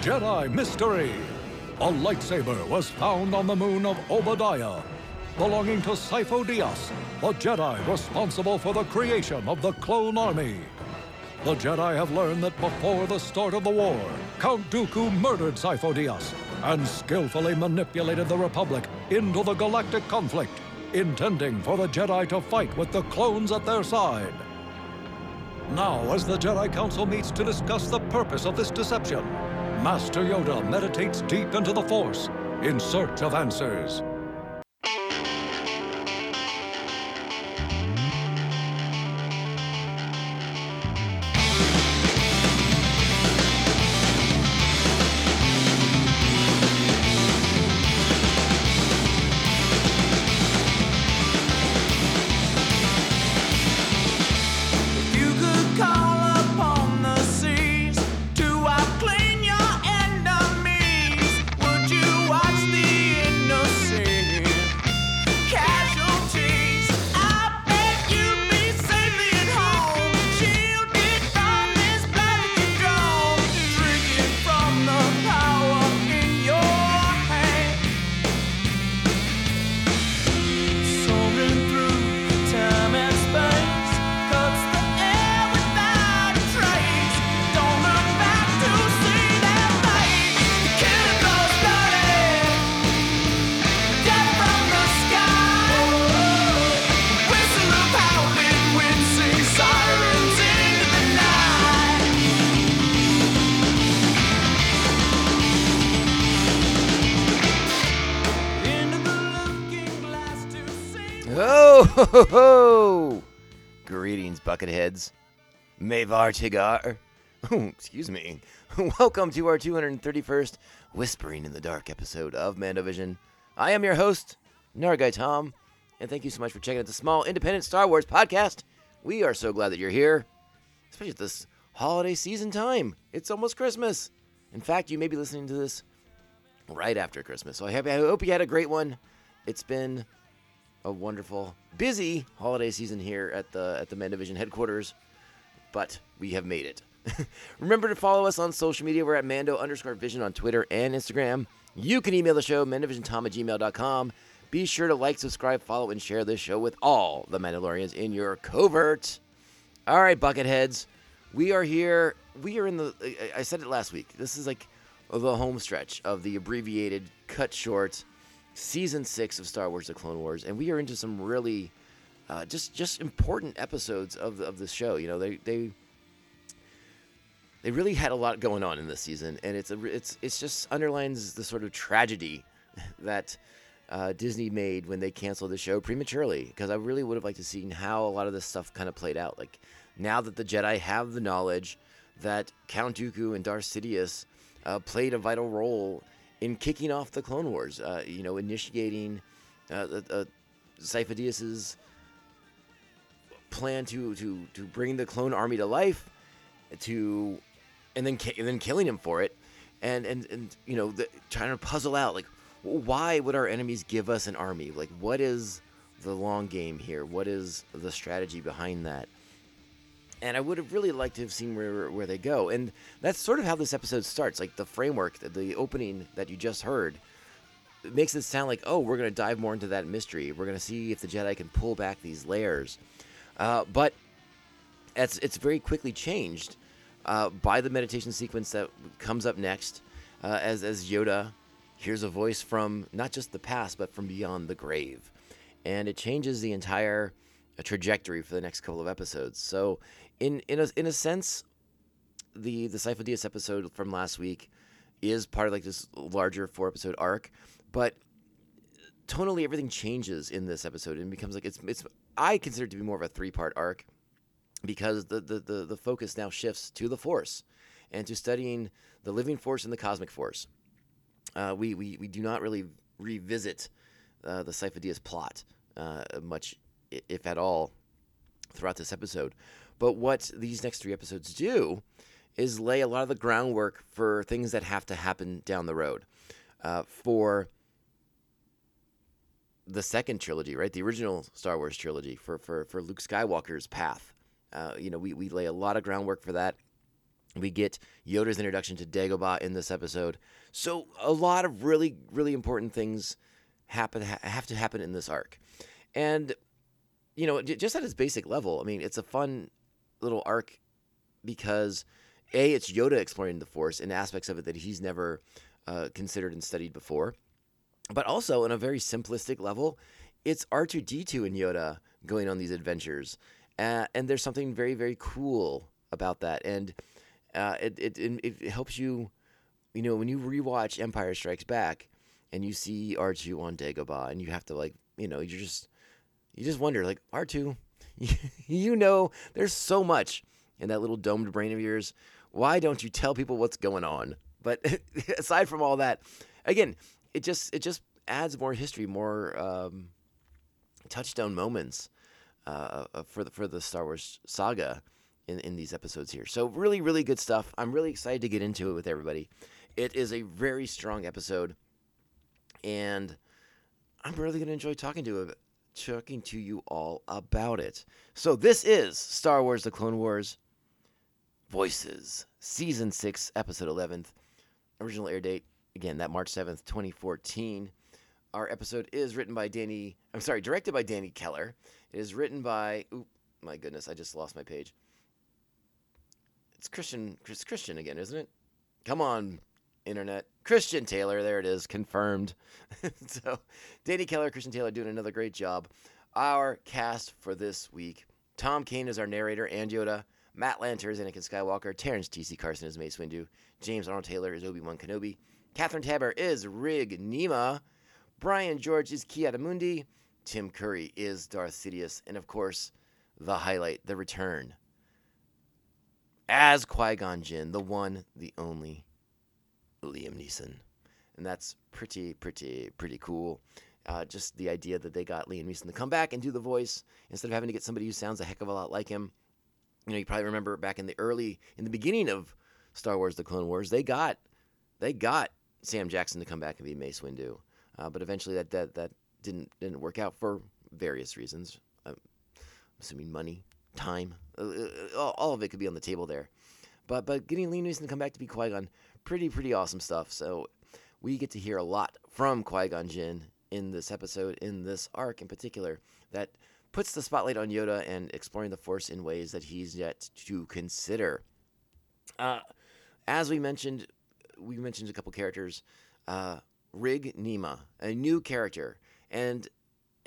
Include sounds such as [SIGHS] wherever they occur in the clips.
Jedi Mystery. A lightsaber was found on the moon of Oba Diah, belonging to Sifo Dyas, the Jedi responsible for the creation of the clone army. The Jedi have learned that before the start of the war, Count Dooku murdered Sifo Dyas and skillfully manipulated the Republic into the galactic conflict, intending for the Jedi to fight with the clones at their side. Now, as the Jedi Council meets to discuss the purpose of this deception, Master Yoda meditates deep into the Force in search of answers. Ho, ho, ho. greetings, bucketheads. Mavar Tigar. [LAUGHS] Oh, excuse me. [LAUGHS] Welcome to our 231st Whispering in the Dark episode of Mandovision. I am your host, Nargai Tom, and thank you so much for checking out the small independent Star Wars podcast. We are so glad that you're here, especially at this holiday season time. It's almost Christmas. In fact, you may be listening to this right after Christmas. So I, hope you had a great one. It's been a wonderful, busy holiday season here at the at the Mandovision headquarters, but we have made it. [LAUGHS] Remember to follow us on social media. We're at Mando underscore Vision on Twitter and Instagram. You can email the show, mandovisiontom at gmail.com. Be sure to like, subscribe, follow, and share this show with all the Mandalorians in your covert. All right, Bucketheads. We are here. We are in the. I- I said it last week. This is like the home stretch of the abbreviated, cut short season six of Star Wars: The Clone Wars, and we are into some really, uh, just just important episodes of the, of the show. You know, they they they really had a lot going on in this season, and it's a it's it's just underlines the sort of tragedy [LAUGHS] that uh, Disney made when they canceled the show prematurely. Because I really would have liked to seen how a lot of this stuff kind of played out. Like now that the Jedi have the knowledge that Count Dooku and Darth Sidious uh, played a vital role in kicking off the Clone Wars. Uh, you know, initiating uh, uh, uh, Sifo Dyas's plan to to to bring the clone army to life, to and then ki- and then killing him for it, and and and you know the, trying to puzzle out like why would our enemies give us an army? Like what is the long game here? What is the strategy behind that? And I would have really liked to have seen where where they go. And that's sort of how this episode starts. Like the framework, the, opening that you just heard, it makes it sound like, oh, we're going to dive more into that mystery. We're going to see if the Jedi can pull back these layers. Uh, but it's it's very quickly changed uh, by the meditation sequence that comes up next, uh, as as Yoda hears a voice from not just the past but from beyond the grave, and it changes the entire uh, trajectory for the next couple of episodes. So, in in a in a sense, the the Sifo Dyas episode from last week is part of like this larger four episode arc, but tonally everything changes in this episode and becomes like it's it's I consider it to be more of a three part arc because the, the the the focus now shifts to the Force and to studying the living force and the cosmic force. Uh, we, we we do not really revisit uh, the Sifo Dyas plot uh, much, if at all, throughout this episode. But what these next three episodes do is lay a lot of the groundwork for things that have to happen down the road. Uh, for the second trilogy, right? The original Star Wars trilogy for for, for Luke Skywalker's path. Uh, you know, we, we lay a lot of groundwork for that. We get Yoda's introduction to Dagobah in this episode. So a lot of really, really important things happen ha- have to happen in this arc. And you know, j- just at its basic level, I mean, it's a fun little arc because a it's Yoda exploring the Force in aspects of it that he's never uh, considered and studied before, but also on a very simplistic level, it's R two D two and Yoda going on these adventures, uh, and there's something very very cool about that, and uh, it, it it helps you, you know, when you rewatch Empire Strikes Back, and you see R two on Dagobah, and you have to like, you know, you're just you just wonder like R two, [LAUGHS] you know, there's so much in that little domed brain of yours. Why don't you tell people what's going on? But [LAUGHS] aside from all that, again, it just it just adds more history, more um, touchstone moments uh, uh, for the for the Star Wars saga in in these episodes here. So really, really good stuff. I'm really excited to get into it with everybody. It is a very strong episode, and I'm really going to enjoy talking to talking to you all about it. So this is Star Wars: The Clone Wars. Voices, Season 6, Episode 11th. Original air date, again, that March 7th, 2014. Our episode is written by Danny, I'm sorry, directed by Danny Keller. It is written by, oop, my goodness, I just lost my page. It's Christian, Chris Christian again, isn't it? Come on, internet. Christian Taylor, there it is, confirmed. [LAUGHS] so, Danny Keller, Christian Taylor doing another great job. Our cast for this week Tom Kane is our narrator and Yoda. Matt Lanter is Anakin Skywalker. Terrence T.C. Carson is Mace Windu. James Arnold Taylor is Obi Wan Kenobi. Catherine Taber is Rig Nema. Brian George is Ki-Adi-Mundi. Tim Curry is Darth Sidious. And of course, the highlight, the return. As Qui Gon Jinn, the one, the only, Liam Neeson. And that's pretty, pretty, pretty cool. Uh, just the idea that they got Liam Neeson to come back and do the voice instead of having to get somebody who sounds a heck of a lot like him you know, you probably remember back in the early, in the beginning of Star Wars: The Clone Wars, they got, they got Sam Jackson to come back and be Mace Windu, uh, but eventually that, that that didn't didn't work out for various reasons. I'm assuming money, time, uh, uh, all, all of it could be on the table there. But but getting Liam Neeson to come back to be Qui Gon, pretty pretty awesome stuff. So we get to hear a lot from Qui Gon Jinn in this episode, in this arc in particular, that puts the spotlight on Yoda and exploring the Force in ways that he's yet to consider. Uh, as we mentioned, we mentioned a couple characters. Uh, Rig Nema, a new character, and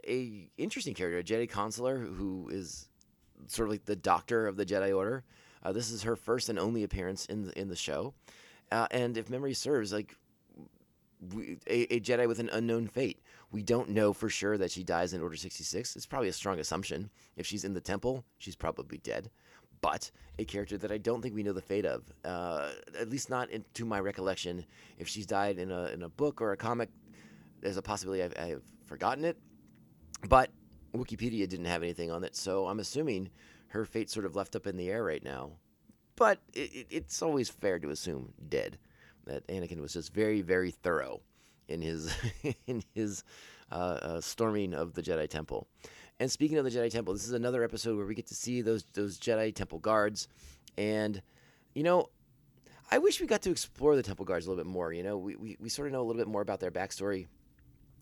a interesting character, a Jedi consular who is sort of like the doctor of the Jedi Order. Uh, this is her first and only appearance in the, in the show, uh, and if memory serves, like we, a, a Jedi with an unknown fate. We don't know for sure that she dies in Order 66. It's probably a strong assumption. If she's in the temple, she's probably dead. But a character that I don't think we know the fate of, uh, at least not in, to my recollection. If she's died in a, in a book or a comic, there's a possibility I've, I've forgotten it. But Wikipedia didn't have anything on it, so I'm assuming her fate sort of left up in the air right now. But it, it, it's always fair to assume dead that Anakin was just very, very thorough in his [LAUGHS] in his uh, uh, storming of the Jedi Temple. And speaking of the Jedi Temple, this is another episode where we get to see those those Jedi Temple guards, and you know, I wish we got to explore the Temple guards a little bit more. You know, we we, we sort of know a little bit more about their backstory,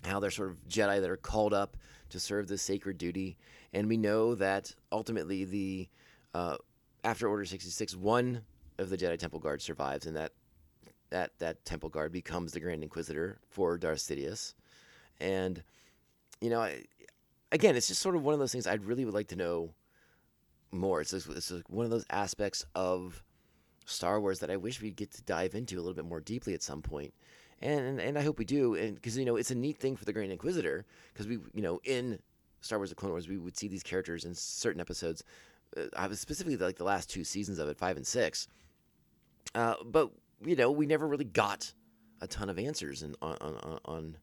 how they're sort of Jedi that are called up to serve this sacred duty, and we know that ultimately the uh, after Order sixty six, one of the Jedi Temple guards survives, and that that that temple guard becomes the Grand Inquisitor for Darth Sidious, and you know, I, again, it's just sort of one of those things I'd really would like to know more. It's just, it's just one of those aspects of Star Wars that I wish we'd get to dive into a little bit more deeply at some point. And, and, and I hope we do, and because you know it's a neat thing for the Grand Inquisitor, because we you know in Star Wars: The Clone Wars we would see these characters in certain episodes, uh, specifically like the last two seasons of it, five and six. Uh, but you know, we never really got a ton of answers in, on, on, on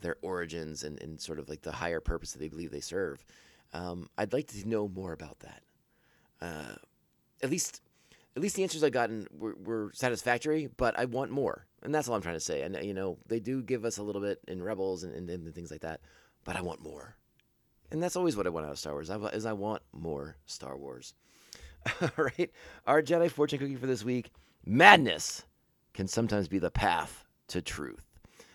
their origins and, and sort of like the higher purpose that they believe they serve. Um, I'd like to know more about that. Uh, at least, at least the answers I've gotten were, were satisfactory, but I want more, and that's all I'm trying to say. And you know, they do give us a little bit in Rebels and, and, and things like that, but I want more. And that's always what I want out of Star Wars. Is I want more Star Wars. all [LAUGHS] right, our Jedi fortune cookie for this week madness can sometimes be the path to truth.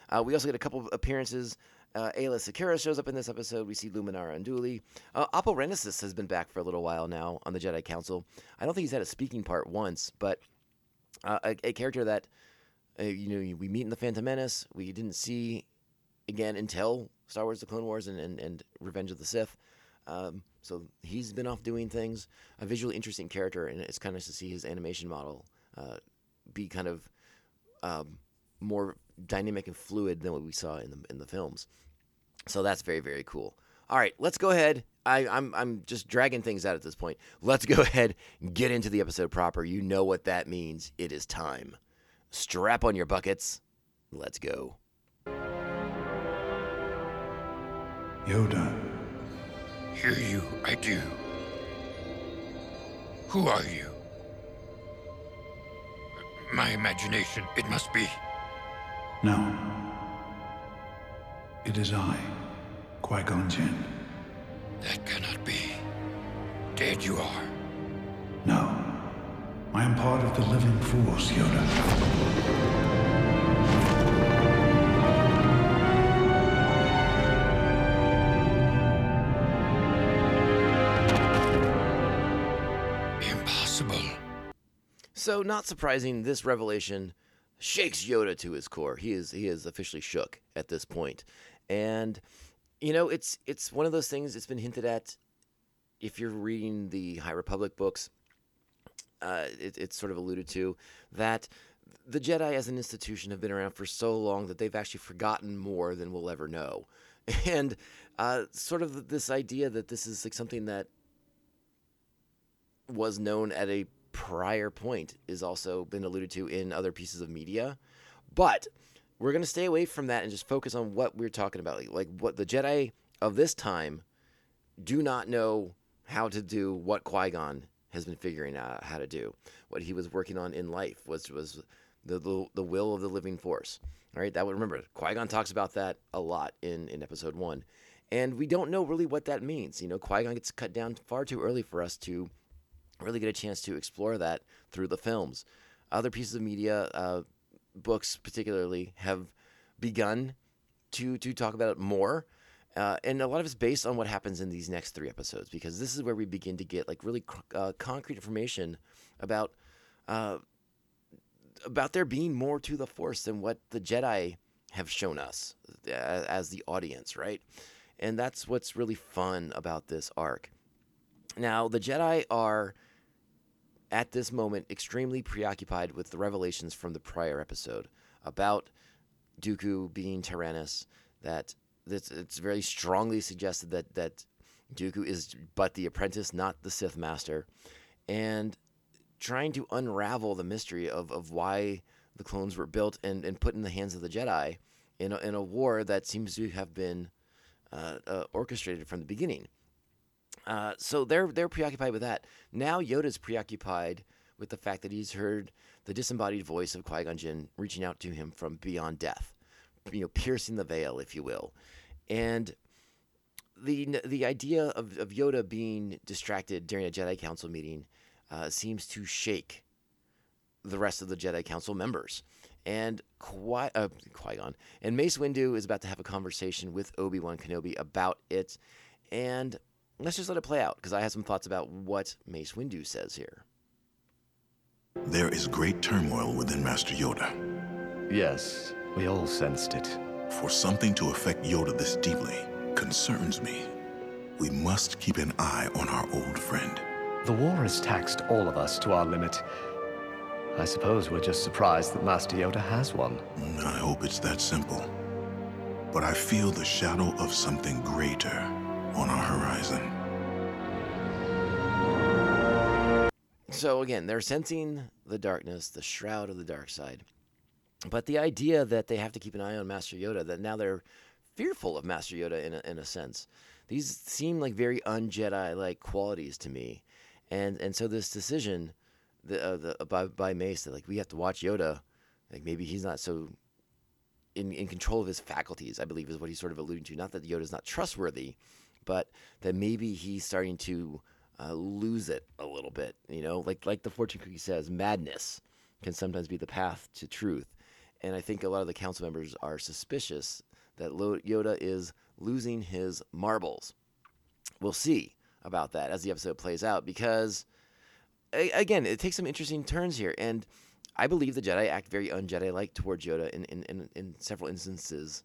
Uh, we also get a couple of appearances. Uh, Aayla Secura shows up in this episode. We see Luminara Unduli. Uh, Rancisis has been back for a little while now on the Jedi Council. I don't think he's had a speaking part once, but uh, a, a character that uh, you know we meet in the Phantom Menace. We didn't see again until Star Wars: The Clone Wars and, and, and Revenge of the Sith. Um, so he's been off doing things. A visually interesting character, and it's kind of nice to see his animation model uh, be kind of um, more dynamic and fluid than what we saw in the in the films. So that's very very cool. All right, let's go ahead. I, I'm I'm just dragging things out at this point. Let's go [LAUGHS] ahead and get into the episode proper. You know what that means. It is time. Strap on your buckets. Let's go. Yoda, Hear you, I do. Who are you? My imagination, it must be. no. It is I, Qui Gon Jinn. That cannot be. Dead you are. No. I am part of the living force, Yoda. Not surprising, this revelation shakes Yoda to his core. He is he is officially shook at this point, and you know it's it's one of those things. It's been hinted at. If you're reading the High Republic books, uh, it, it's sort of alluded to that the Jedi as an institution have been around for so long that they've actually forgotten more than we'll ever know, [LAUGHS] and uh, sort of this idea that this is like something that was known at a prior point is also been alluded to in other pieces of media. But we're going to stay away from that and just focus on what we're talking about. Like, like what the Jedi of this time do not know how to do what Qui Gon has been figuring out how to do. What he was working on in life was was the the, the will of the living force. All right, that would remember Qui Gon talks about that a lot in in Episode One, and we don't know really what that means. You know, Qui Gon gets cut down far too early for us to really get a chance to explore that through the films. Other pieces of media, uh, books particularly, have begun to to talk about it more. Uh, and a lot of it's based on what happens in these next three episodes because this is where we begin to get like really cr- uh, concrete information about uh, about there being more to the Force than what the Jedi have shown us uh, as the audience, right? And that's what's really fun about this arc. Now, the Jedi are at this moment extremely preoccupied with the revelations from the prior episode about Dooku being Tyrannus. That it's, it's very strongly suggested that that Dooku is but the apprentice, not the Sith master, and trying to unravel the mystery of, of why the clones were built and, and put in the hands of the Jedi in a, in a war that seems to have been uh, uh, orchestrated from the beginning. Uh, so they're they're preoccupied with that. Now Yoda's preoccupied with the fact that he's heard the disembodied voice of Qui Gon Jinn reaching out to him from beyond death, you know, piercing the veil, if you will, and the the idea of, of Yoda being distracted during a Jedi Council meeting uh, seems to shake the rest of the Jedi Council members. And Qui uh, Gon and Mace Windu is about to have a conversation with Obi Wan Kenobi about it, and let's just let it play out because I have some thoughts about what Mace Windu says here. There is great turmoil within Master Yoda. Yes, we all sensed it. For something to affect Yoda this deeply concerns me. We must keep an eye on our old friend. The war has taxed all of us to our limit. I suppose we're just surprised that Master Yoda has one. I hope it's that simple. But I feel the shadow of something greater on our horizon. So again, they're sensing the darkness, the shroud of the dark side. But the idea that they have to keep an eye on Master Yoda, that now they're fearful of Master Yoda in a, in a sense. These seem like very un-Jedi like qualities to me, and and so this decision, the, uh, the by by Mace that like we have to watch Yoda, like maybe he's not so in in control of his faculties. I believe is what he's sort of alluding to. Not that Yoda's not trustworthy, but that maybe he's starting to uh, lose it a little bit. You know, like like the fortune cookie says, madness can sometimes be the path to truth. And I think a lot of the council members are suspicious that Yoda is losing his marbles. We'll see about that as the episode plays out because, again, it takes some interesting turns here. And I believe the Jedi act very un Jedi like towards Yoda in, in, in, in several instances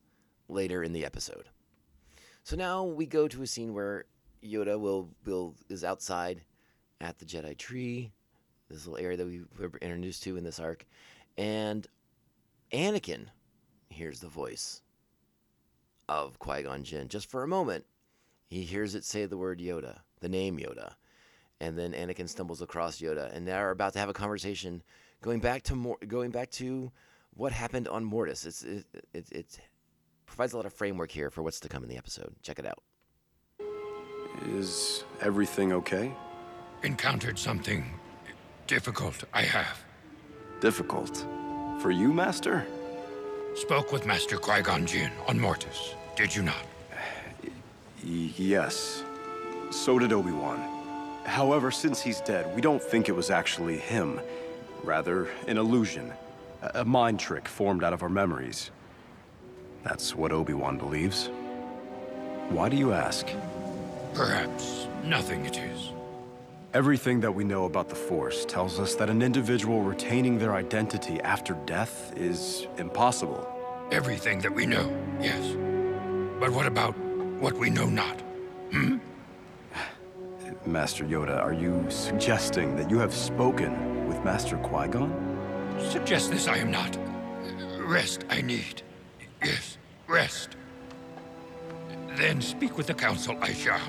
later in the episode. So now we go to a scene where Yoda will, will is outside at the Jedi tree, this little area that we were introduced to in this arc, and Anakin hears the voice of Qui Gon Jinn just for a moment. He hears it say the word Yoda, the name Yoda, and then Anakin stumbles across Yoda, and they're about to have a conversation, going back to more, going back to what happened on Mortis. It's it, it, it provides a lot of framework here for what's to come in the episode. Check it out. Is everything okay? Encountered something difficult, I have. Difficult. For you, Master? Spoke with Master Qui Gon Jinn on Mortis, did you not? Y- yes. So did Obi Wan. However, since he's dead, we don't think it was actually him. Rather, an illusion. A, a mind trick formed out of our memories. That's what Obi Wan believes. Why do you ask? Perhaps nothing it is. Everything that we know about the Force tells us that an individual retaining their identity after death is impossible. Everything that we know, yes. But what about what we know not? Hmm? Master Yoda, are you suggesting that you have spoken with Master Qui Gon? Suggest this I am not. Rest I need. Yes, rest. Then speak with the council I shall.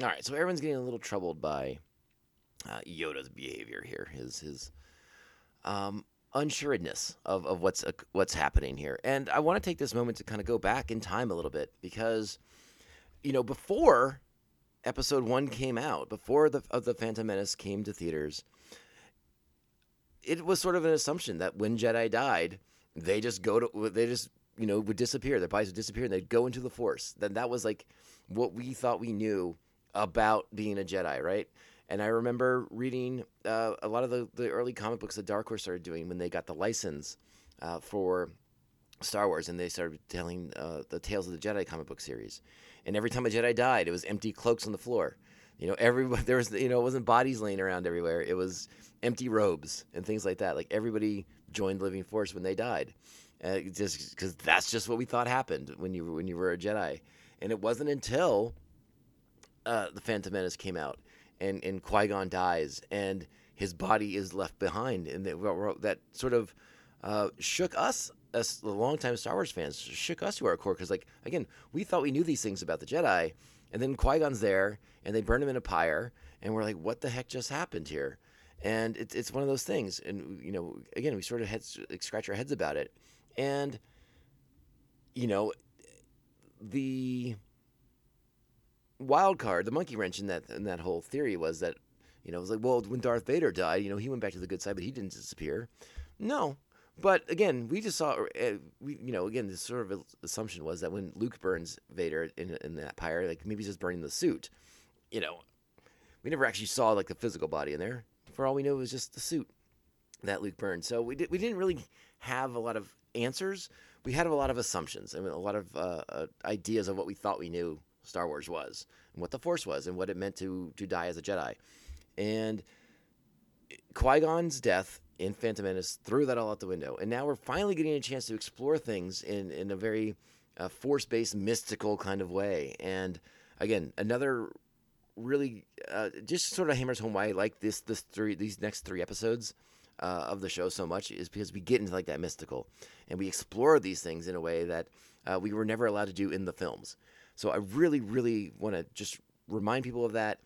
All right, so everyone's getting a little troubled by uh, Yoda's behavior here, his his um, unsureness of, of what's uh, what's happening here, and I want to take this moment to kind of go back in time a little bit because, you know, before Episode One came out, before the of the Phantom Menace came to theaters, it was sort of an assumption that when Jedi died, they just go to they just you know would disappear. Their bodies would disappear, and they'd go into the Force. Then that was like what we thought we knew about being a Jedi, right? And I remember reading uh, a lot of the, the early comic books that Dark Horse started doing when they got the license uh, for Star Wars, and they started telling uh, the Tales of the Jedi comic book series. And every time a Jedi died, it was empty cloaks on the floor. You know, everybody [LAUGHS] there was you know it wasn't bodies laying around everywhere. It was empty robes and things like that. Like everybody joined Living Force when they died, uh, just because that's just what we thought happened when you when you were a Jedi. And it wasn't until uh, the Phantom Menace came out, and and Qui Gon dies, and his body is left behind, and that, that sort of uh, shook us as the longtime Star Wars fans, shook us to our core because, like, again, we thought we knew these things about the Jedi, and then Qui Gon's there, and they burn him in a pyre, and we're like, what the heck just happened here? And it's it's one of those things, and you know, again, we sort of head, scratch our heads about it, and you know, the wild card, the monkey wrench in that in that whole theory was that, you know, it was like, well, when Darth Vader died, you know, he went back to the good side, but he didn't disappear. No, but again, we just saw, uh, we you know, again, this sort of assumption was that when Luke burns Vader in in that pyre, like maybe he's just burning the suit. You know, we never actually saw like the physical body in there. For all we know, it was just the suit that Luke burned. So we did, we didn't really have a lot of answers. We had a lot of assumptions and a lot of uh, uh, ideas of what we thought we knew Star Wars was, and what the Force was, and what it meant to to die as a Jedi. And Qui Gon's death in Phantom Menace threw that all out the window, and now we're finally getting a chance to explore things in in a very uh, Force based, mystical kind of way. And again, another really uh, just sort of hammers home why I like this this three these next three episodes. Uh, of the show so much is because we get into like that mystical and we explore these things in a way that uh, we were never allowed to do in the films. So I really, really want to just remind people of that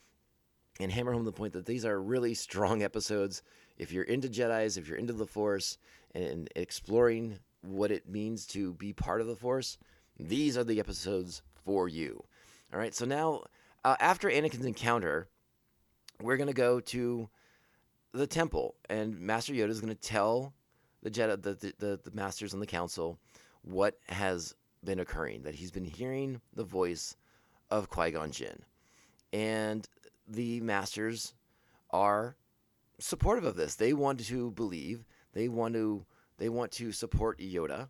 and hammer home the point that these are really strong episodes. If you're into Jedi's, if you're into the Force, and, exploring what it means to be part of the Force, these are the episodes for you. All right. So now, uh, after Anakin's encounter, we're gonna go to the temple, and Master Yoda is gonna tell the Jedi, the, the, the, the masters on the council, what has been occurring. That he's been hearing the voice of Qui Gon Jinn, and the masters are supportive of this. They want to believe. They want to. They want to support Yoda.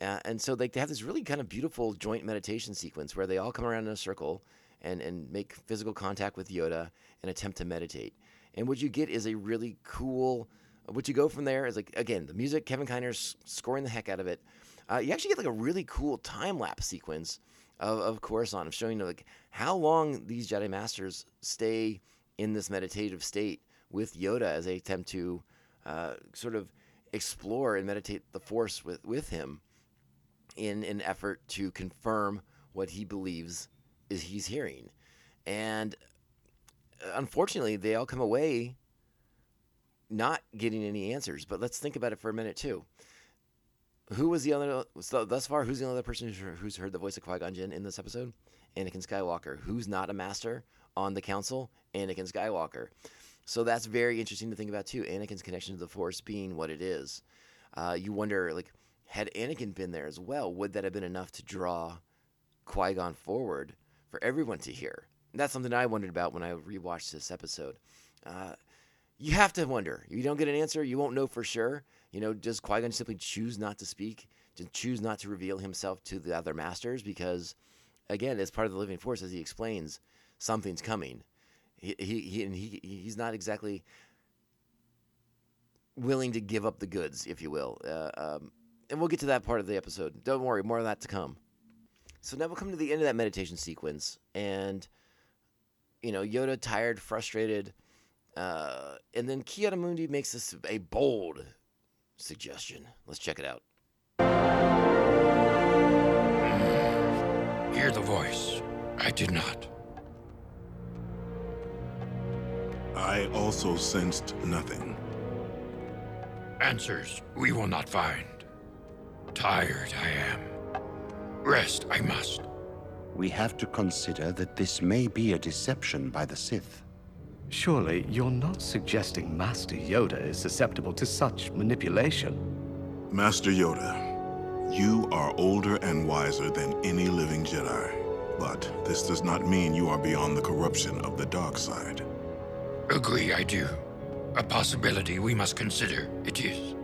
Uh, and so they, they have this really kind of beautiful joint meditation sequence where they all come around in a circle and, and make physical contact with Yoda and attempt to meditate. And what you get is a really cool. What you go from there is like again the music. Kevin Kiner's scoring the heck out of it. Uh, you actually get like a really cool time lapse sequence of, of Coruscant of showing you know, like how long these Jedi Masters stay in this meditative state with Yoda as they attempt to uh, sort of explore and meditate the Force with, with him in an effort to confirm what he believes is he's hearing. And uh, unfortunately, they all come away not getting any answers. But let's think about it for a minute too. Who was the other so thus far? Who's the other person who's, who's heard the voice of Qui Gon Jinn in this episode? Anakin Skywalker. Who's not a master on the council? Anakin Skywalker. So that's very interesting to think about too. Anakin's connection to the Force being what it is. Uh, you wonder, like, had Anakin been there as well, would that have been enough to draw Qui Gon forward for everyone to hear? And that's something I wondered about when I rewatched this episode. Uh, you have to wonder. You don't get an answer, you won't know for sure. You know, does Qui Gon simply choose not to speak, to choose not to reveal himself to the other masters? Because, again, as part of the living force, as he explains, something's coming. He, he, and he he's not exactly willing to give up the goods, if you will. Uh, um, and we'll get to that part of the episode. Don't worry, more of that to come. So now we'll come to the end of that meditation sequence, and you know, Yoda tired, frustrated, uh, and then Ki-Adi-Mundi makes this a bold suggestion. Let's check it out. Hear the voice. I did not. I also sensed nothing. Answers we will not find. Tired I am. Rest I must. We have to consider that this may be a deception by the Sith. Surely you're not suggesting Master Yoda is susceptible to such manipulation. Master Yoda, you are older and wiser than any living Jedi. But this does not mean you are beyond the corruption of the dark side. Agree I do. A possibility we must consider, it is.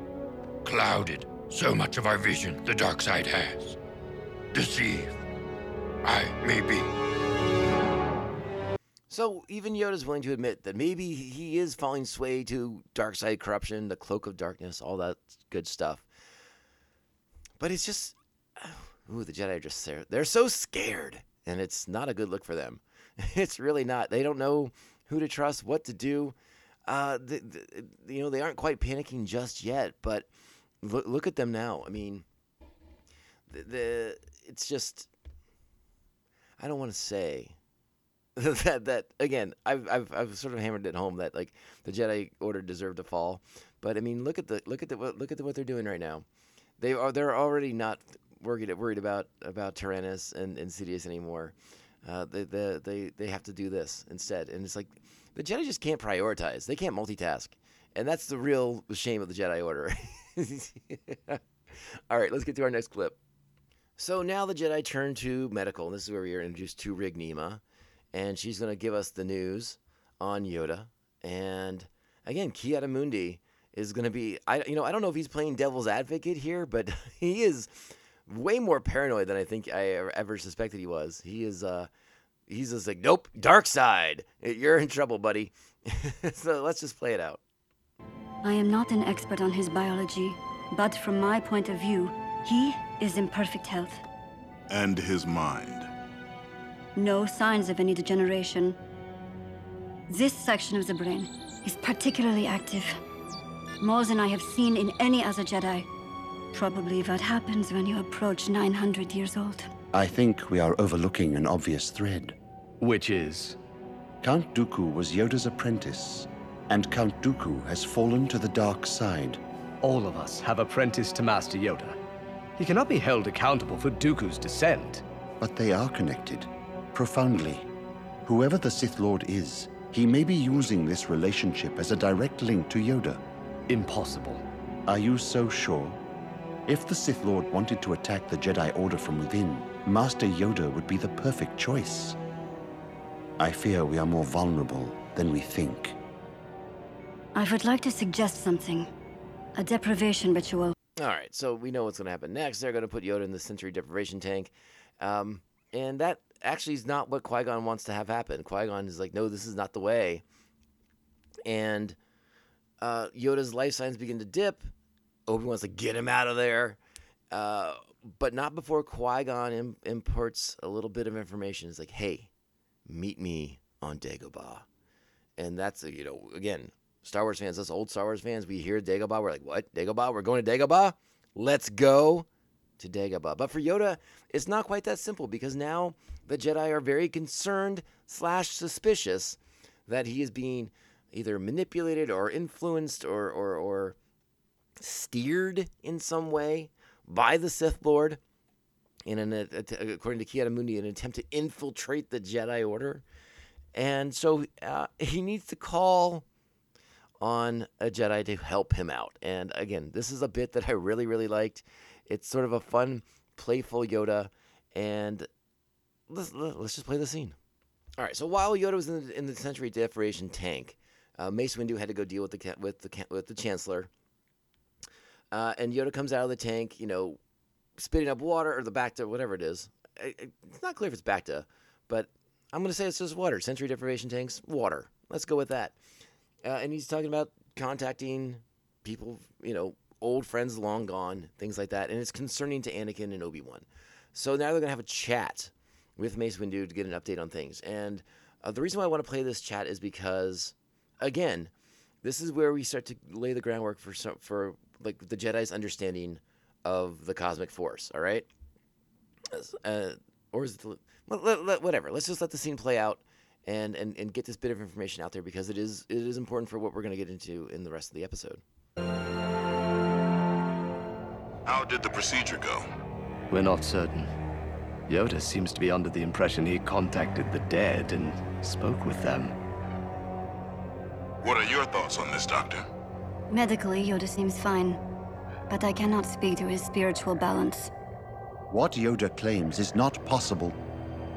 Clouded so much of our vision the dark side has. Deceive. I may be. So even Yoda's willing to admit that maybe he is falling sway to dark side corruption, the cloak of darkness, all that good stuff. But it's just, [SIGHS] ooh, the Jedi are just there. They're so scared, and it's not a good look for them. [LAUGHS] It's really not. They don't know who to trust, what to do. Uh, the, the, you know, they aren't quite panicking just yet, but look, look at them now. I mean, the, the it's just, I don't want to say [LAUGHS] that that again. I've I've I've sort of hammered it home that like the Jedi Order deserved to fall, but I mean, look at the look at the look at the, what they're doing right now. They are they're already not worried worried about about Tyrannus and, and Sidious anymore. Uh, they, they they they have to do this instead, and it's like the Jedi just can't prioritize. They can't multitask, and that's the real shame of the Jedi Order. [LAUGHS] All right, let's get to our next clip. So now the Jedi turn to medical, and this is where we are introduced to Rig Nema, and she's going to give us the news on Yoda. And again, Ki-Adi-Mundi is going to be, I you know, I don't know if he's playing devil's advocate here, but [LAUGHS] he is way more paranoid than I think I ever suspected he was. He is, uh, he's just like, nope, dark side, you're in trouble, buddy. [LAUGHS] so let's just play it out. I am not an expert on his biology, but from my point of view, he is in perfect health. And his mind. No signs of any degeneration. This section of the brain is particularly active. More than I have seen in any other Jedi. Probably what happens when you approach 900 years old. I think we are overlooking an obvious thread. Which is? Count Dooku was Yoda's apprentice, and Count Dooku has fallen to the dark side. All of us have apprenticed to Master Yoda. He cannot be held accountable for Dooku's descent. But they are connected, profoundly. Whoever the Sith Lord is, he may be using this relationship as a direct link to Yoda. Impossible. Are you so sure? If the Sith Lord wanted to attack the Jedi Order from within, Master Yoda would be the perfect choice. I fear we are more vulnerable than we think. I would like to suggest something. A deprivation ritual. All right, so we know what's going to happen next. They're going to put Yoda in the sensory deprivation tank. Um, and that actually is not what Qui Gon wants to have happen. Qui Gon is like, no, this is not the way. And uh, Yoda's life signs begin to dip. Obi wants to get him out of there. Uh, but not before Qui Gon Im- imports a little bit of information. It's like, hey, meet me on Dagobah. And that's, you know, again, Star Wars fans, us old Star Wars fans, we hear Dagobah, we're like, what? Dagobah? We're going to Dagobah? Let's go to Dagobah. But for Yoda, it's not quite that simple because now the Jedi are very concerned slash suspicious that he is being either manipulated or influenced or, or, or steered in some way by the Sith Lord in an, according to Ki-Adi-Mundi, an attempt to infiltrate the Jedi Order. And so uh, he needs to call on a Jedi to help him out. And again, this is a bit that I really, really liked. It's sort of a fun, playful Yoda. And let's, let's just play the scene. All right. So while Yoda was in the, in the Sensory Deprivation tank, uh, Mace Windu had to go deal with the with the with the Chancellor. Uh, and Yoda comes out of the tank, you know, spitting up water or the Bacta, whatever it is. It's not clear if it's Bacta, but I'm going to say it's just water. Sensory deprivation tanks, water. Let's go with that. Uh, and he's talking about contacting people, you know, old friends long gone, things like that. And it's concerning to Anakin and Obi Wan. So now they're going to have a chat with Mace Windu to get an update on things. And uh, the reason why I want to play this chat is because, again, this is where we start to lay the groundwork for some, for like the Jedi's understanding of the cosmic force. All right, uh, or is it the, let- let- let- whatever? Let's just let the scene play out and, and and get this bit of information out there because it is it is important for what we're going to get into in the rest of the episode. How did the procedure go? We're not certain. Yoda seems to be under the impression he contacted the dead and spoke with them. What are your thoughts on this, Doctor? Medically, Yoda seems fine. But I cannot speak to his spiritual balance. What Yoda claims is not possible.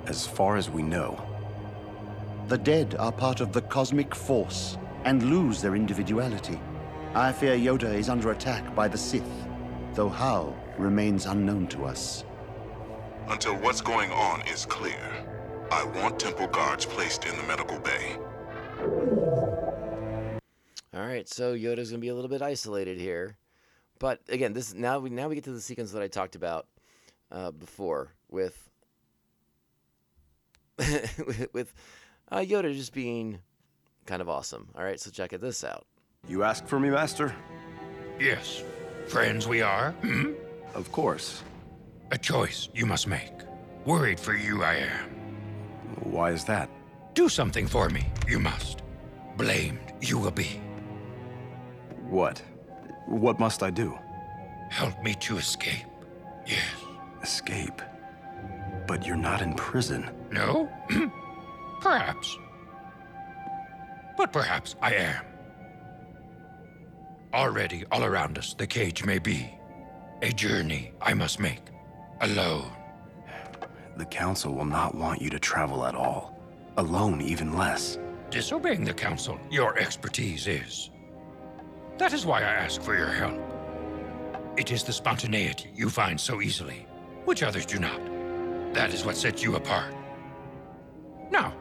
As far as we know, The dead are part of the cosmic force and lose their individuality. I fear Yoda is under attack by the Sith, though how remains unknown to us. Until what's going on is clear, I want temple guards placed in the medical bay. All right, so Yoda's going to be a little bit isolated here, but again, this now we now we get to the sequence that I talked about uh, before with with, [LAUGHS] with uh, Yoda just being kind of awesome. All right, so check it this out. you asked for me, Master? Yes. Friends we are. Hmm? Of course. A choice you must make. Worried for you I am. Why is that? Do something for me. You must. Blamed you will be. What? What must I do? Help me to escape. Yes. Escape. But you're not in prison. No? [CLEARS THROAT] perhaps. But perhaps I am. Already, all around us, the cage may be. A journey I must make. Alone. The Council will not want you to travel at all. Alone, even less. Disobeying the Council, your expertise is. That is why I ask for your help. It is the spontaneity you find so easily, which others do not. That is what sets you apart. Now,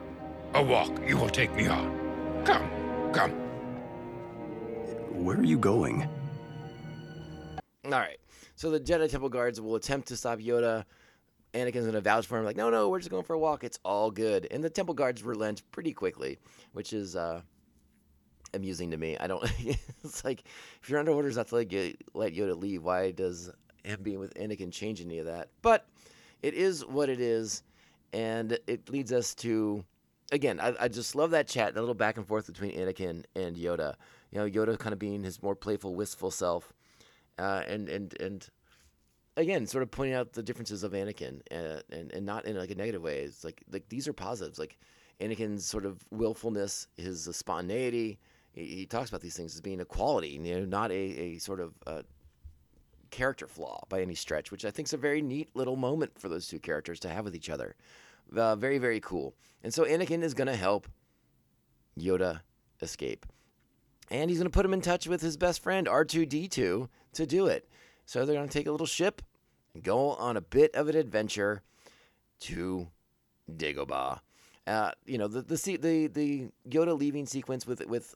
a walk you will take me on. Come, come. Where are you going? All right, so the Jedi Temple guards will attempt to stop Yoda. Anakin's gonna vouch for him, like, no, no, we're just going for a walk. It's all good. And the Temple guards relent pretty quickly, which is uh, amusing to me. I don't. [LAUGHS] it's like if you're under orders not to let, Yo- let Yoda leave, why does him being with Anakin change any of that? But it is what it is, and it leads us to. Again, I, I just love that chat, that little back and forth between Anakin and Yoda. You know, Yoda kind of being his more playful, wistful self, uh, and and and again, sort of pointing out the differences of Anakin, uh, and and not in like a negative way. It's like like these are positives. Like Anakin's sort of willfulness, his spontaneity. He, he talks about these things as being a quality, you know, not a, a sort of uh, character flaw by any stretch. Which I think is a very neat little moment for those two characters to have with each other. Uh, very very cool. And so Anakin is gonna help Yoda escape. and he's going to put him in touch with his best friend R2D2 to do it. So they're going to take a little ship and go on a bit of an adventure to Dagobah. Uh, you know the the the the Yoda leaving sequence with with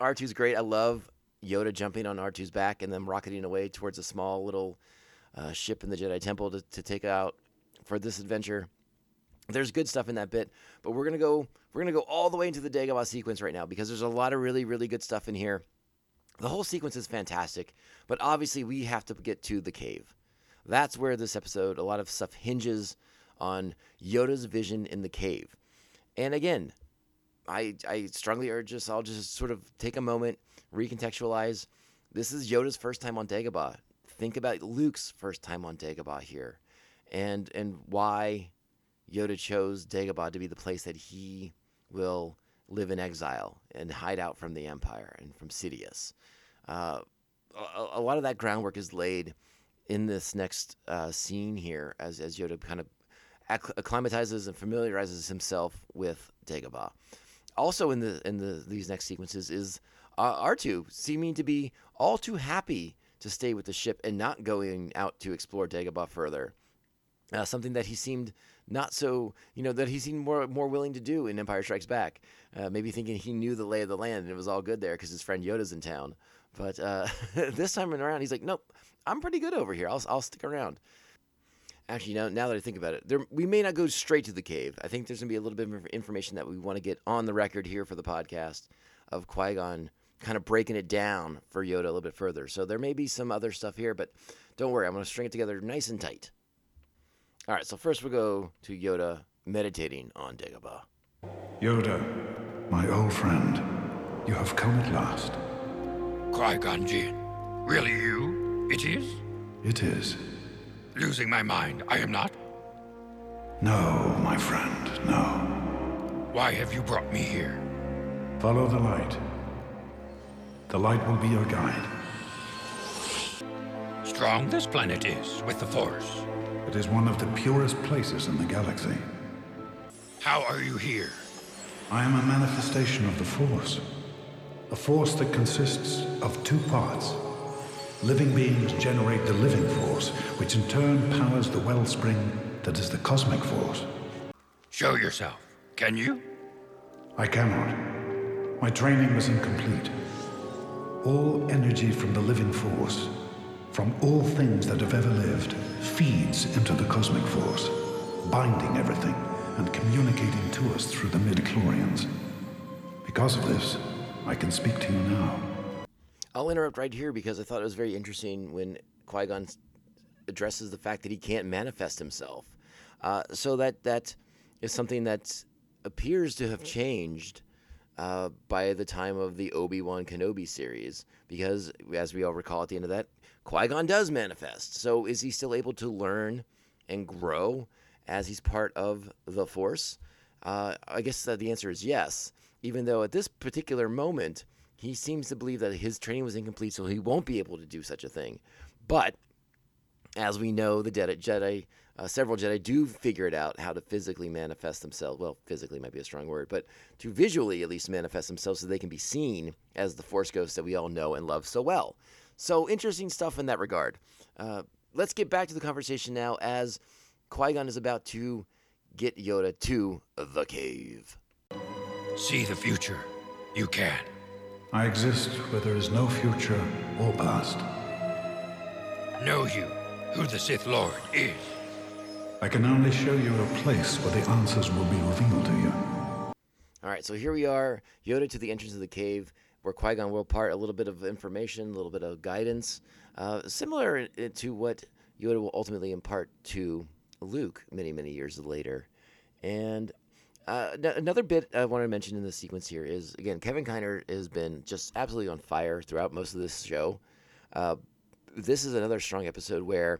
R2's great. I love Yoda jumping on R2's back and then rocketing away towards a small little uh, ship in the Jedi Temple to, to take out for this adventure. There's good stuff in that bit, but we're gonna go we're gonna go all the way into the Dagobah sequence right now because there's a lot of really really good stuff in here. The whole sequence is fantastic, but obviously we have to get to the cave. That's where this episode, a lot of stuff hinges on Yoda's vision in the cave. And again, I I strongly urge us all just sort of take a moment, recontextualize. This is Yoda's first time on Dagobah. Think about Luke's first time on Dagobah here, and and why Yoda chose Dagobah to be the place that he will live in exile and hide out from the Empire and from Sidious. Uh, a, a lot of that groundwork is laid in this next uh, scene here as, as Yoda kind of acc- acclimatizes and familiarizes himself with Dagobah. Also in the in the these next sequences is uh, R2 seeming to be all too happy to stay with the ship and not going out to explore Dagobah further. Uh, something that he seemed not so, you know, that he seemed more more willing to do in Empire Strikes Back. Uh, maybe thinking he knew the lay of the land and it was all good there because his friend Yoda's in town. But uh, [LAUGHS] this time around, he's like, nope, I'm pretty good over here. I'll I'll stick around. Actually, now, now that I think about it, there, we may not go straight to the cave. I think there's going to be a little bit of information that we want to get on the record here for the podcast of Qui Gon kind of breaking it down for Yoda a little bit further. So there may be some other stuff here, but don't worry, I'm going to string it together nice and tight. All right, so first we'll go to Yoda meditating on Dagobah. Yoda, my old friend, you have come at last. Qui Gon Jinn. Really you? It is? It is. Losing my mind, I am not. No, my friend, no. Why have you brought me here? Follow the light. The light will be your guide. Strong this planet is with the Force. It is one of the purest places in the galaxy. How are you here? I am a manifestation of the Force. A force that consists of two parts. Living beings generate the living force, which in turn powers the wellspring that is the cosmic force. Show yourself. Can you? I cannot. My training was incomplete. All energy from the living force, from all things that have ever lived, feeds into the cosmic force, binding everything and communicating to us through the midichlorians. Because of this, I can speak to you now. I'll interrupt right here because I thought it was very interesting when Qui Gon addresses the fact that he can't manifest himself. Uh, so that that is something that appears to have changed uh, by the time of the Obi Wan Kenobi series, because as we all recall at the end of that, Qui Gon does manifest. So is he still able to learn and grow as he's part of the Force? Uh, I guess the answer is yes. Even though at this particular moment he seems to believe that his training was incomplete, so he won't be able to do such a thing. But as we know, the Jedi, Jedi uh, several Jedi do figure it out how to physically manifest themselves. Well, physically might be a strong word, but to visually at least manifest themselves so they can be seen as the Force ghosts that we all know and love so well. So interesting stuff in that regard. Uh, let's get back to the conversation now as Qui Gon is about to get Yoda to the cave. See the future. You can. I exist where there is no future or past. Know you who the Sith Lord is. I can only show you a place where the answers will be revealed to you. All right, so here we are, Yoda to the entrance of the cave, where Qui Gon will impart a little bit of information, a little bit of guidance, uh, similar to what Yoda will ultimately impart to Luke many, many years later. And uh, n- another bit I want to mention in this sequence here is again, Kevin Kiner has been just absolutely on fire throughout most of this show. Uh, this is another strong episode where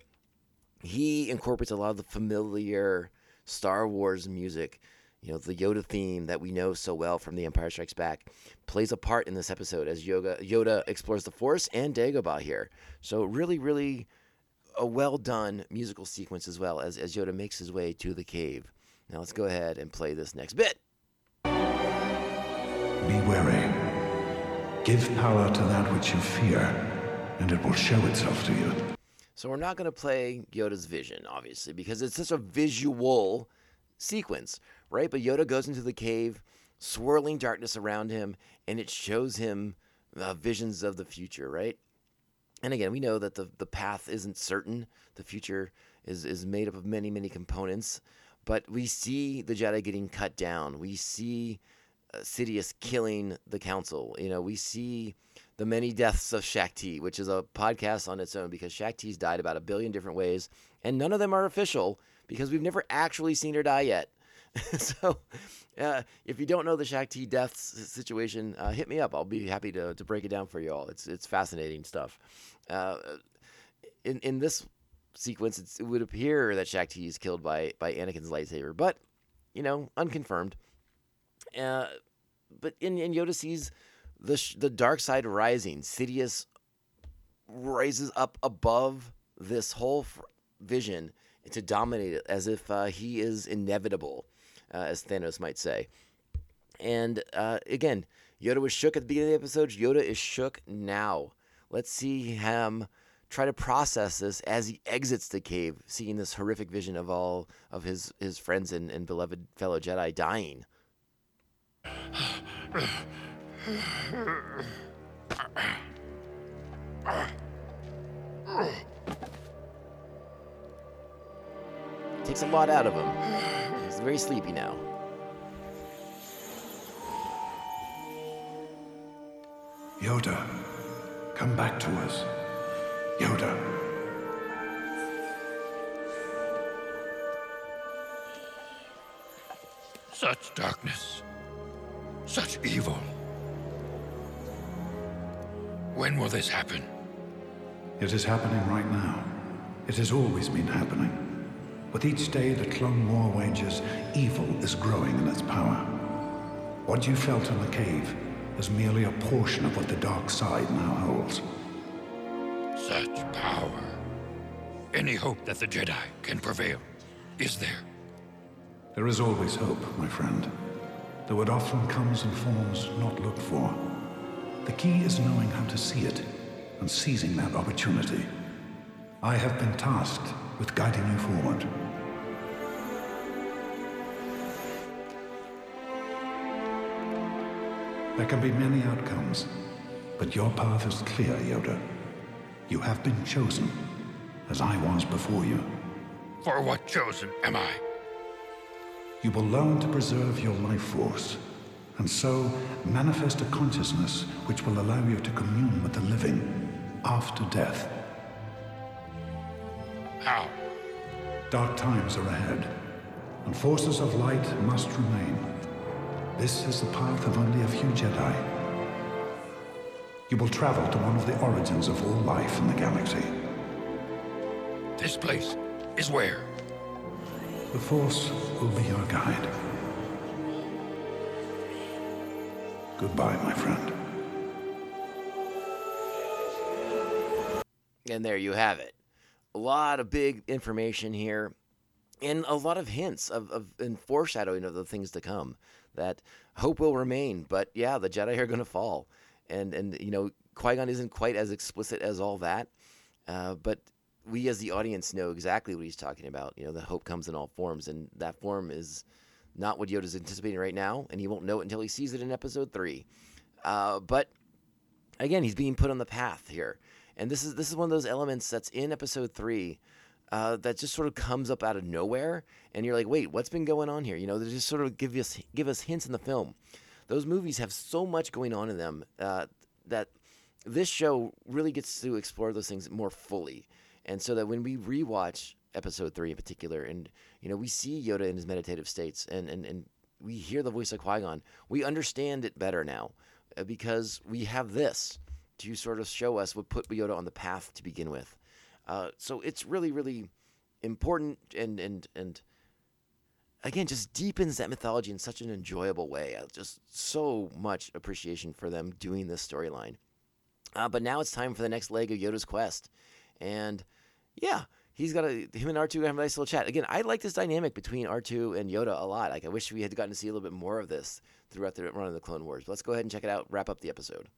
he incorporates a lot of the familiar Star Wars music. You know, the Yoda theme that we know so well from The Empire Strikes Back plays a part in this episode as Yoga, Yoda explores the Force and Dagobah here. So, really, really a well done musical sequence as well as, as Yoda makes his way to the cave. Now, let's go ahead and play this next bit. Be wary. Give power to that which you fear, and it will show itself to you. So we're not going to play Yoda's vision, obviously, because it's such a visual sequence, right? But Yoda goes into the cave, swirling darkness around him, and it shows him uh, visions of the future, right? And again, we know that the, the path isn't certain. The future is, is made up of many, many components. But we see the Jedi getting cut down. We see uh, Sidious killing the Council. You know, we see the many deaths of Shaak Ti, which is a podcast on its own because Shaak Ti's died about a billion different ways, and none of them are official because we've never actually seen her die yet. [LAUGHS] so, uh, if you don't know the Shaak Ti deaths situation, uh, hit me up. I'll be happy to, to break it down for you all. It's it's fascinating stuff. Uh, in in this sequence, it would appear that Shaak Ti is killed by by Anakin's lightsaber, but you know, unconfirmed. Uh, but in, in Yoda sees the sh- the dark side rising. Sidious rises up above this whole f- vision to dominate it, as if uh, he is inevitable, uh, as Thanos might say. And uh, again, Yoda was shook at the beginning of the episode. Yoda is shook now. Let's see him try to process this as he exits the cave, seeing this horrific vision of all of his, his friends and, and beloved fellow Jedi dying. Takes a lot out of him. He's very sleepy now. Yoda, come back to us. Yoda. Such darkness. Such evil. When will this happen? It is happening right now. It has always been happening. With each day the Clone War wages, evil is growing in its power. What you felt in the cave is merely a portion of what the dark side now holds. Such power. Any hope that the Jedi can prevail? Is there? There is always hope, my friend, though it often comes in forms not looked for. The key is knowing how to see it and seizing that opportunity. I have been tasked with guiding you forward. There can be many outcomes, but your path is clear, Yoda. You have been chosen, as I was before you. For what chosen am I? You will learn to preserve your life force, and so manifest a consciousness which will allow you to commune with the living after death. How? Dark times are ahead, and forces of light must remain. This is the path of only a few Jedi. You will travel to one of the origins of all life in the galaxy. This place is where? The Force will be your guide. Goodbye, my friend. And there you have it. A lot of big information here, and a lot of hints of, of and foreshadowing of the things to come. That hope will remain, but yeah, the Jedi are going to fall, and and you know Qui Gon isn't quite as explicit as all that, uh, but we as the audience know exactly what he's talking about. You know, the hope comes in all forms, and that form is not what Yoda's anticipating right now, and he won't know it until he sees it in Episode Three. Uh, but again, he's being put on the path here, and this is this is one of those elements that's in Episode Three. Uh, that just sort of comes up out of nowhere, and you're like, "Wait, what's been going on here?" You know, they just sort of give us give us hints in the film. Those movies have so much going on in them uh, that this show really gets to explore those things more fully, and so that when we rewatch Episode Three in particular, and you know, we see Yoda in his meditative states, and and and we hear the voice of Qui Gon, we understand it better now uh, because we have this to sort of show us what put Yoda on the path to begin with. Uh, so it's really, really important and and and again just deepens that mythology in such an enjoyable way. Just so much appreciation for them doing this storyline. Uh, but now it's time for the next leg of Yoda's quest, and yeah, he's got a him and R two have a nice little chat. Again, I like this dynamic between R two and Yoda a lot. Like I wish we had gotten to see a little bit more of this throughout the run of the Clone Wars. But let's go ahead and check it out. Wrap up the episode.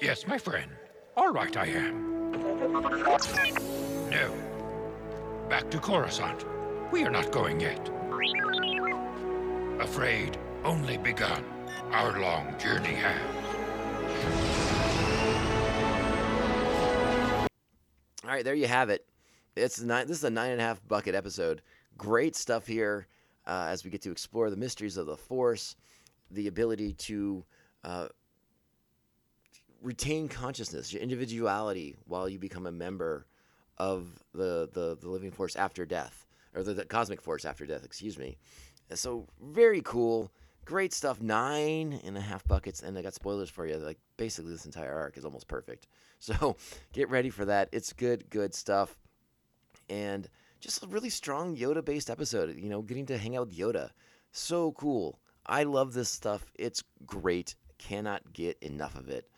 Yes, my friend. All right, I am. No. Back to Coruscant. We are not going yet. Afraid only begun. Our long journey has. All right, there you have it. It's nine. This is a nine and a half bucket episode. Great stuff here uh, as we get to explore the mysteries of the Force, the ability to uh, retain consciousness, your individuality, while you become a member of the the, the living force after death, or the, the cosmic force after death. Excuse me. So very cool. Great stuff. Nine and a half buckets, and I got spoilers for you. Like basically, this entire arc is almost perfect. [LAUGHS] So get ready for that. It's good, good stuff, and just a really strong Yoda-based episode. You know, getting to hang out with Yoda, so cool. I love this stuff. It's great. Cannot get enough of it.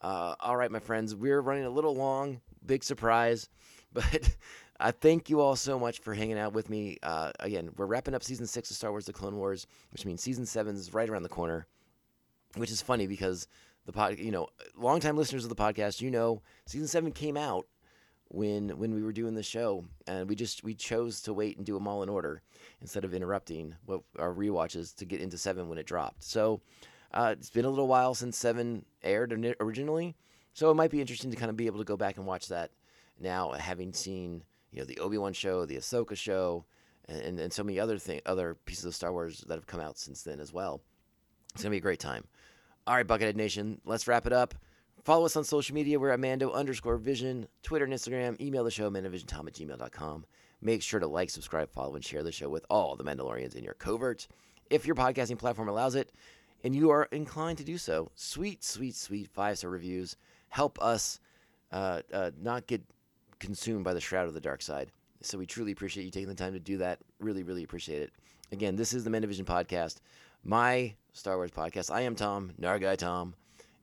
Uh, all right, my friends, we're running a little long. Big surprise, but [LAUGHS] I thank you all so much for hanging out with me. Uh, again, we're wrapping up season six of Star Wars: The Clone Wars, which means season seven is right around the corner. Which is funny because the pod, you know, longtime listeners of the podcast, you know, season seven came out when when we were doing the show, and we just we chose to wait and do them all in order instead of interrupting what our rewatches to get into seven when it dropped. So uh, it's been a little while since seven aired originally, so it might be interesting to kind of be able to go back and watch that now, having seen you know the Obi Wan show, the Ahsoka show, and, and so many other thing other pieces of Star Wars that have come out since then as well. It's gonna be a great time. All right, Buckethead Nation, let's wrap it up. Follow us on social media. We're at Mando underscore Vision, Twitter and Instagram. Email the show, mandovisiontom at gmail.com. Make sure to like, subscribe, follow, and share the show with all the Mandalorians in your covert. If your podcasting platform allows it, and you are inclined to do so, sweet, sweet, sweet five star reviews help us uh, uh, not get consumed by the shroud of the dark side. So we truly appreciate you taking the time to do that. Really, really appreciate it. Again, this is the Mandovision podcast, my Star Wars podcast. I am Tom, Nargai Tom,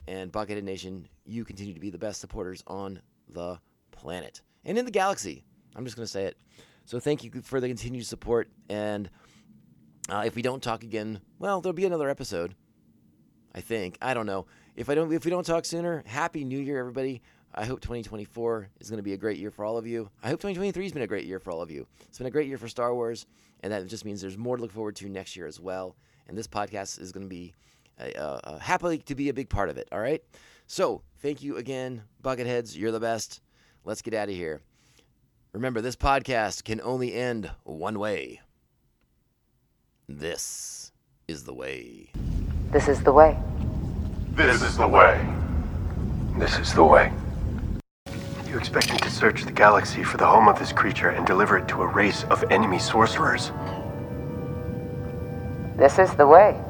and Buckethead Nation. You continue to be the best supporters on the planet and in the galaxy. I'm just going to say it. So thank you for the continued support. And uh, if we don't talk again, well, there'll be another episode. I think. I don't know. If I don't, if we don't talk sooner, Happy New Year, everybody. I hope 2024 is going to be a great year for all of you. I hope 2023 has been a great year for all of you. It's been a great year for Star Wars, and that just means there's more to look forward to next year as well. And this podcast is going to be uh, uh, happily to be a big part of it. All right. So thank you again, Bucketheads. You're the best. Let's get out of here. Remember, this podcast can only end one way. This is the way. This is the way. This is the way. This is the way. You expect me to search the galaxy for the home of this creature and deliver it to a race of enemy sorcerers? This is the way.